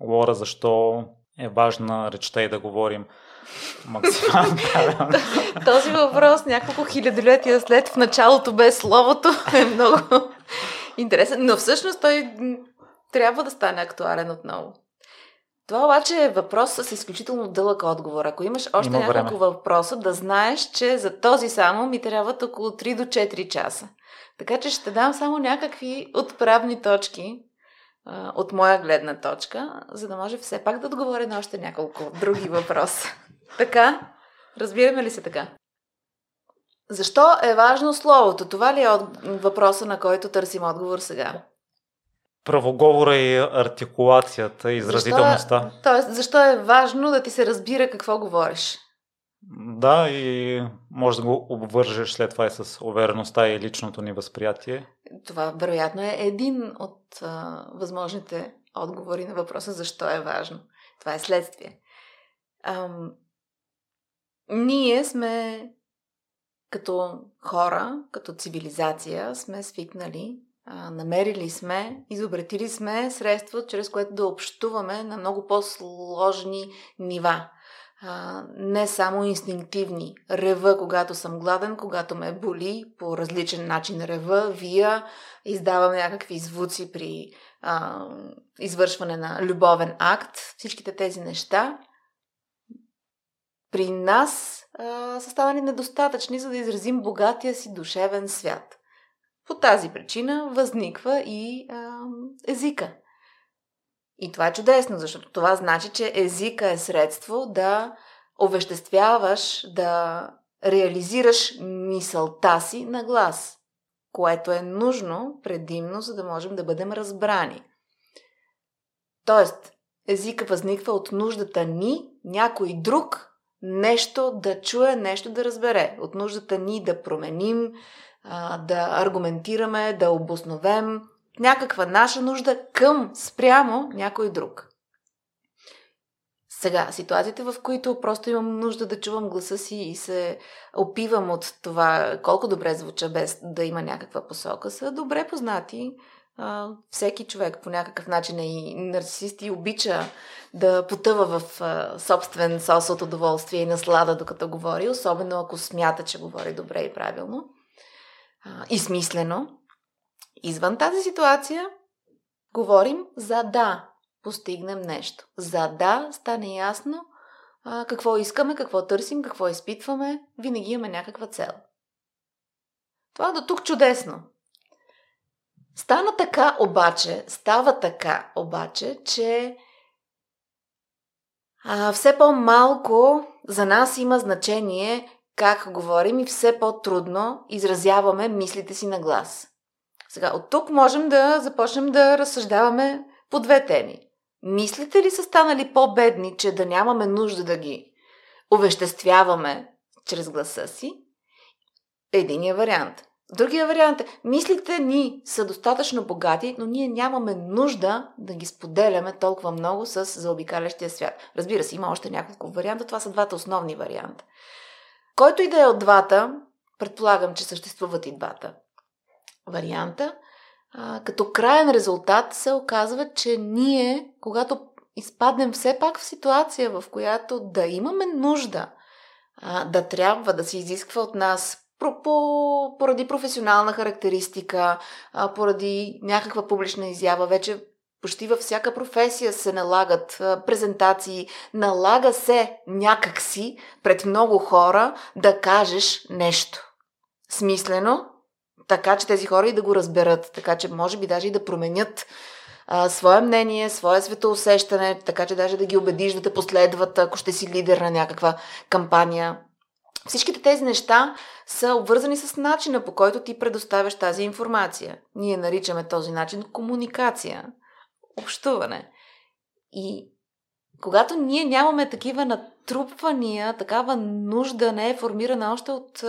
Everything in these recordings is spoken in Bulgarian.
говоря защо е важна речта и да говорим максимално Този въпрос няколко хилядолетия след в началото без словото е много интересен, но всъщност той трябва да стане актуален отново. Това обаче е въпрос с изключително дълъг отговор. Ако имаш още Има няколко време. въпроса, да знаеш, че за този само ми трябват около 3 до 4 часа. Така че ще дам само някакви отправни точки а, от моя гледна точка, за да може все пак да отговоря на още няколко други въпроса. така? Разбираме ли се така? Защо е важно словото? Това ли е от... въпроса, на който търсим отговор сега? правоговора и артикулацията, изразителността. Защо, е- тоест, защо е важно да ти се разбира какво говориш? Да, и може да го обвържеш след това и с увереността и личното ни възприятие. Това, вероятно, е един от а, възможните отговори на въпроса защо е важно. Това е следствие. Ам, ние сме като хора, като цивилизация, сме свикнали а, намерили сме, изобретили сме средство, чрез което да общуваме на много по-сложни нива. А, не само инстинктивни. Рева, когато съм гладен, когато ме боли, по различен начин рева, вия, издавам някакви звуци при а, извършване на любовен акт. Всичките тези неща при нас а, са станали недостатъчни, за да изразим богатия си душевен свят. По тази причина възниква и а, езика. И това е чудесно, защото това значи, че езика е средство да овеществяваш, да реализираш мисълта си на глас, което е нужно предимно, за да можем да бъдем разбрани. Тоест, езика възниква от нуждата ни, някой друг, нещо да чуе, нещо да разбере. От нуждата ни да променим, да аргументираме, да обосновем някаква наша нужда към спрямо някой друг. Сега, ситуациите, в които просто имам нужда да чувам гласа си и се опивам от това колко добре звуча без да има някаква посока, са добре познати. Всеки човек по някакъв начин е и нарцисист и обича да потъва в собствен сос от удоволствие и наслада, докато говори, особено ако смята, че говори добре и правилно а, и смислено. Извън тази ситуация говорим за да постигнем нещо. За да стане ясно а, какво искаме, какво търсим, какво изпитваме. Винаги имаме някаква цел. Това до тук чудесно. Стана така обаче, става така обаче, че а, все по-малко за нас има значение как говорим и все по-трудно изразяваме мислите си на глас. Сега, от тук можем да започнем да разсъждаваме по две теми. Мислите ли са станали по-бедни, че да нямаме нужда да ги овеществяваме чрез гласа си? Единия вариант. Другия вариант е, мислите ни са достатъчно богати, но ние нямаме нужда да ги споделяме толкова много с заобикалящия свят. Разбира се, има още няколко варианта, това са двата основни варианта. Който и да е от двата, предполагам, че съществуват и двата варианта, а, като крайен резултат се оказва, че ние, когато изпаднем все пак в ситуация, в която да имаме нужда, а, да трябва да се изисква от нас по, поради професионална характеристика, а, поради някаква публична изява, вече почти във всяка професия се налагат презентации, налага се някакси пред много хора да кажеш нещо. Смислено, така че тези хора и да го разберат, така че може би даже и да променят а, свое мнение, свое светоусещане, така че даже да ги убедиш да те последват, ако ще си лидер на някаква кампания. Всичките тези неща са обвързани с начина по който ти предоставяш тази информация. Ние наричаме този начин комуникация общуване. И когато ние нямаме такива натрупвания, такава нужда не е формирана още от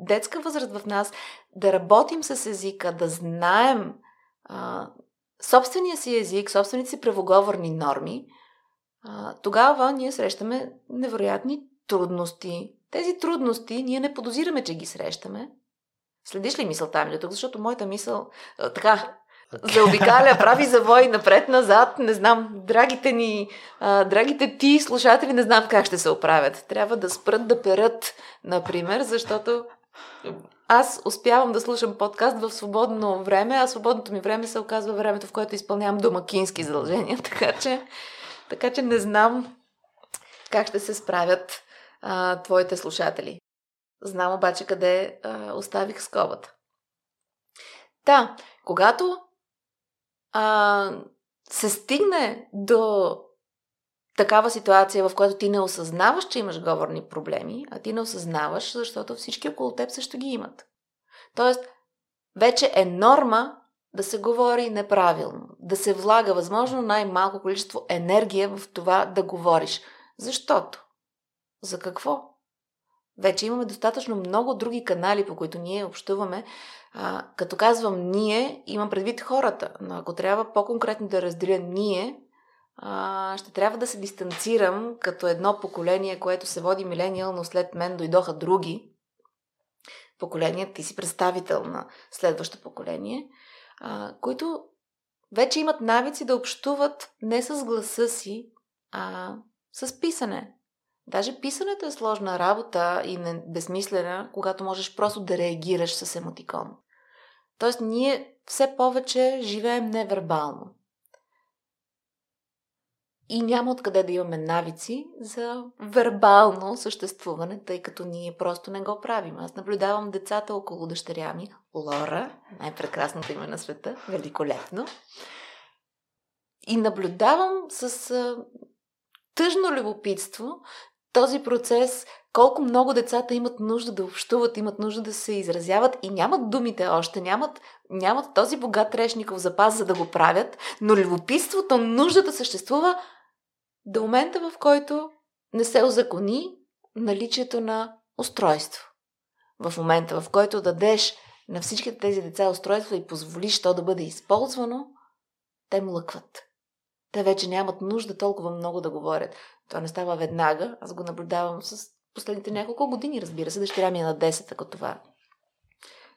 детска възраст в нас, да работим с езика, да знаем а, собствения си език, собствените си правоговорни норми, а, тогава ние срещаме невероятни трудности. Тези трудности ние не подозираме, че ги срещаме. Следиш ли мисълта ми тук? Защото моята мисъл, а, така, заобикаля, прави завой напред-назад. Не знам, драгите ни, а, драгите ти слушатели не знам как ще се оправят. Трябва да спрат да перат, например, защото аз успявам да слушам подкаст в свободно време, а свободното ми време се оказва времето, в което изпълнявам домакински задължения, така че, така че не знам как ще се справят а, твоите слушатели. Знам обаче къде а, оставих скобата. Та, когато а, се стигне до такава ситуация, в която ти не осъзнаваш, че имаш говорни проблеми, а ти не осъзнаваш, защото всички около теб също ги имат. Тоест, вече е норма да се говори неправилно, да се влага възможно най-малко количество енергия в това да говориш. Защото? За какво? Вече имаме достатъчно много други канали, по които ние общуваме. А, като казвам ние, имам предвид хората, но ако трябва по-конкретно да разделя ние, а, ще трябва да се дистанцирам като едно поколение, което се води милениално, след мен дойдоха други поколения, ти си представител на следващо поколение, а, които вече имат навици да общуват не с гласа си, а с писане. Даже писането е сложна работа и не, безсмислена, когато можеш просто да реагираш с емотикон. Тоест, ние все повече живеем невербално. И няма откъде да имаме навици за вербално съществуване, тъй като ние просто не го правим. Аз наблюдавам децата около дъщеря ми, Лора, най-прекрасното име на света, великолепно. И наблюдавам с тъжно любопитство този процес, колко много децата имат нужда да общуват, имат нужда да се изразяват и нямат думите още, нямат, нямат този богат решников запас, за да го правят, но любопитството, нуждата съществува до момента, в който не се озакони наличието на устройство. В момента, в който дадеш на всичките тези деца устройство и позволиш то да бъде използвано, те млъкват. Те вече нямат нужда толкова много да говорят. Това не става веднага. Аз го наблюдавам с последните няколко години, разбира се. Дъщеря ми е на 10, ако това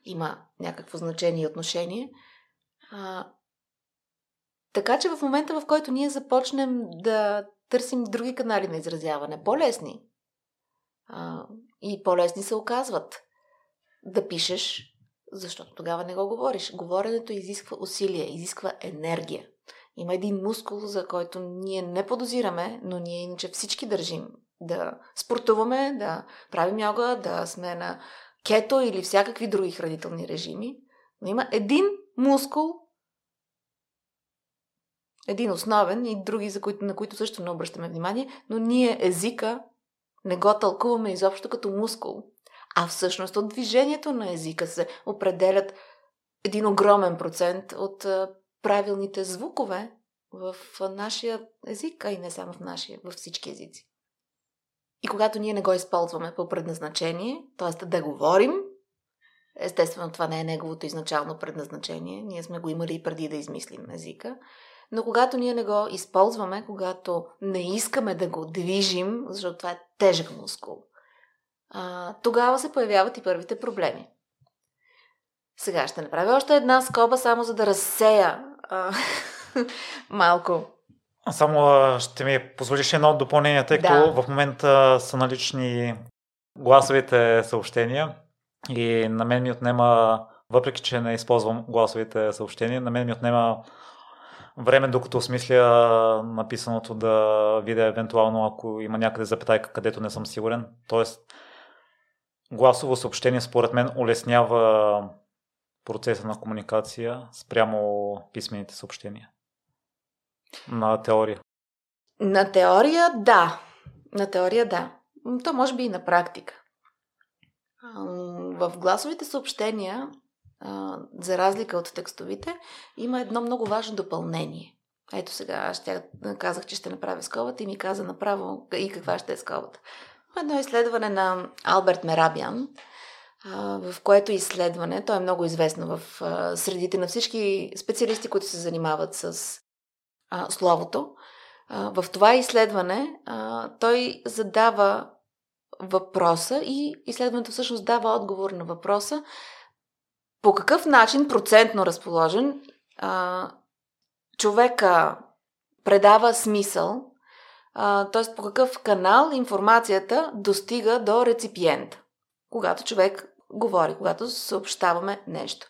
има някакво значение и отношение. А, така че в момента, в който ние започнем да търсим други канали на изразяване, по-лесни, а, и по-лесни се оказват да пишеш, защото тогава не го говориш. Говоренето изисква усилие, изисква енергия. Има един мускул, за който ние не подозираме, но ние иначе всички държим да спортуваме, да правим йога, да сме на кето или всякакви други хранителни режими. Но има един мускул, един основен и други, за които, на които също не обръщаме внимание, но ние езика не го тълкуваме изобщо като мускул. А всъщност от движението на езика се определят един огромен процент от правилните звукове в нашия език, а и не само в нашия, във всички езици. И когато ние не го използваме по предназначение, т.е. да говорим, естествено това не е неговото изначално предназначение, ние сме го имали и преди да измислим езика, но когато ние не го използваме, когато не искаме да го движим, защото това е тежък мускул, тогава се появяват и първите проблеми. Сега ще направя още една скоба, само за да разсея а, малко. Само ще ми позволиш едно допълнение, тъй като да. в момента са налични гласовите съобщения и на мен ми отнема, въпреки че не използвам гласовите съобщения, на мен ми отнема време, докато осмисля написаното да видя евентуално, ако има някъде запетайка, където не съм сигурен. Тоест, гласово съобщение според мен улеснява процеса на комуникация спрямо писмените съобщения? На теория. На теория да. На теория да. То може би и на практика. В гласовите съобщения, за разлика от текстовите, има едно много важно допълнение. Ето сега, аз ще казах, че ще направя скобата и ми каза направо и каква ще е скобата. Едно изследване на Алберт Мерабиан, в което изследване, то е много известно в средите на всички специалисти, които се занимават с словото. В това изследване той задава въпроса и изследването всъщност дава отговор на въпроса по какъв начин процентно разположен човека предава смисъл, т.е. по какъв канал информацията достига до реципиента, когато човек говори, когато съобщаваме нещо.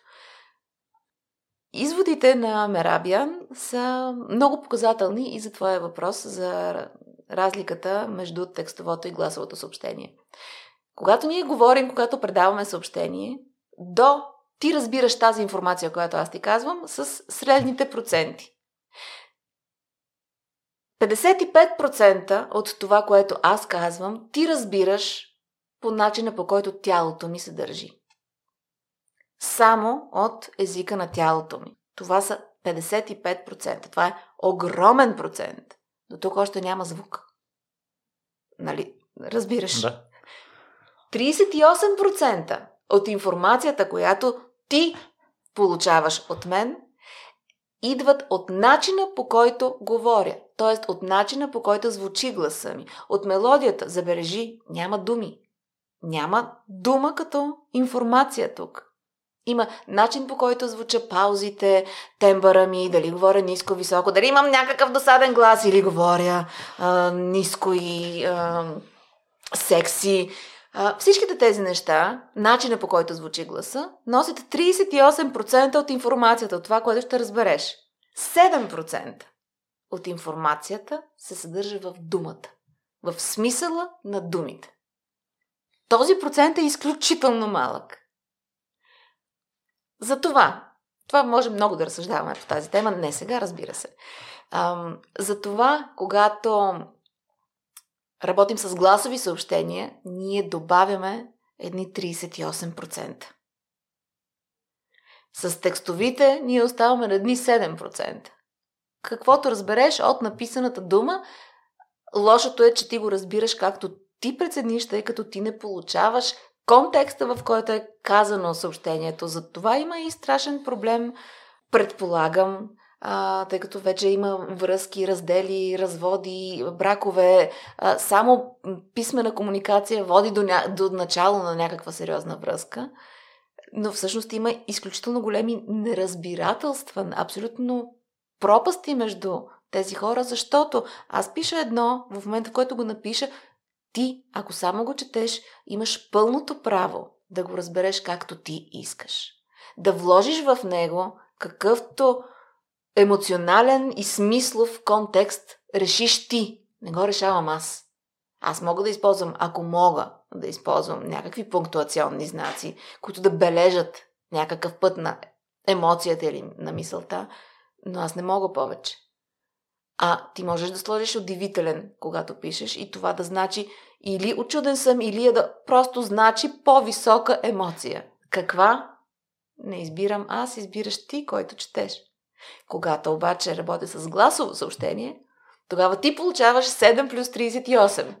Изводите на Мерабиан са много показателни и за твоя въпрос за разликата между текстовото и гласовото съобщение. Когато ние говорим, когато предаваме съобщение, до ти разбираш тази информация, която аз ти казвам, с средните проценти. 55% от това, което аз казвам, ти разбираш по начина по който тялото ми се държи. Само от езика на тялото ми. Това са 55%. Това е огромен процент. До тук още няма звук. Нали? Разбираш. Да. 38% от информацията, която ти получаваш от мен, идват от начина по който говоря, т.е. от начина по който звучи гласа ми, от мелодията. Забележи, няма думи. Няма дума като информация тук. Има начин по който звуча паузите, тембъра ми, дали говоря ниско, високо, дали имам някакъв досаден глас или говоря а, ниско и а, секси. А, всичките тези неща, начина по който звучи гласа, носят 38% от информацията, от това, което ще разбереш. 7% от информацията се съдържа в думата, в смисъла на думите. Този процент е изключително малък. Затова, това може много да разсъждаваме по тази тема, не сега, разбира се. Затова, когато работим с гласови съобщения, ние добавяме едни 38%. С текстовите ние оставаме на едни 7%. Каквото разбереш от написаната дума, лошото е, че ти го разбираш както ти прецениш, тъй като ти не получаваш контекста, в който е казано съобщението. За това има и страшен проблем, предполагам, а, тъй като вече има връзки, раздели, разводи, бракове. А, само писмена комуникация води до, ня... до начало на някаква сериозна връзка. Но всъщност има изключително големи неразбирателства, абсолютно пропасти между тези хора, защото аз пиша едно, в момента в който го напиша, ти, ако само го четеш, имаш пълното право да го разбереш както ти искаш. Да вложиш в него какъвто емоционален и смислов контекст решиш ти. Не го решавам аз. Аз мога да използвам, ако мога да използвам някакви пунктуационни знаци, които да бележат някакъв път на емоцията или на мисълта, но аз не мога повече. А ти можеш да сложиш удивителен, когато пишеш и това да значи или очуден съм, или е да просто значи по-висока емоция. Каква? Не избирам аз, избираш ти, който четеш. Когато обаче работя с гласово съобщение, тогава ти получаваш 7 плюс 38.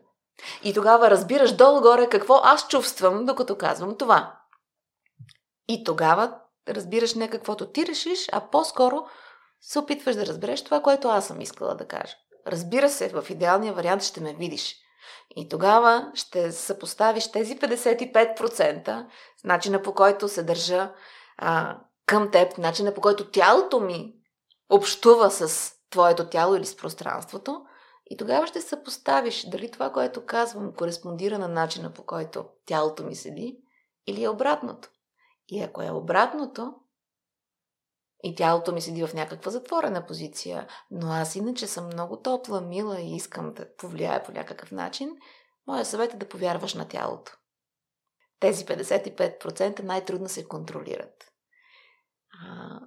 И тогава разбираш долу-горе какво аз чувствам, докато казвам това. И тогава разбираш не каквото ти решиш, а по-скоро се опитваш да разбереш това, което аз съм искала да кажа. Разбира се, в идеалния вариант ще ме видиш. И тогава ще съпоставиш тези 55% с начина по който се държа а, към теб, начина по който тялото ми общува с твоето тяло или с пространството. И тогава ще съпоставиш дали това, което казвам, кореспондира на начина по който тялото ми седи или е обратното. И ако е обратното, и тялото ми седи в някаква затворена позиция, но аз иначе съм много топла, мила и искам да повлияя по някакъв начин, моя съвет е да повярваш на тялото. Тези 55% най-трудно се контролират. А,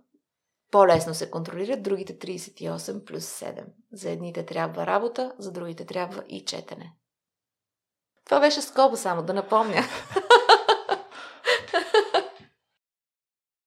по-лесно се контролират другите 38 плюс 7. За едните трябва работа, за другите трябва и четене. Това беше скоба само, да напомня.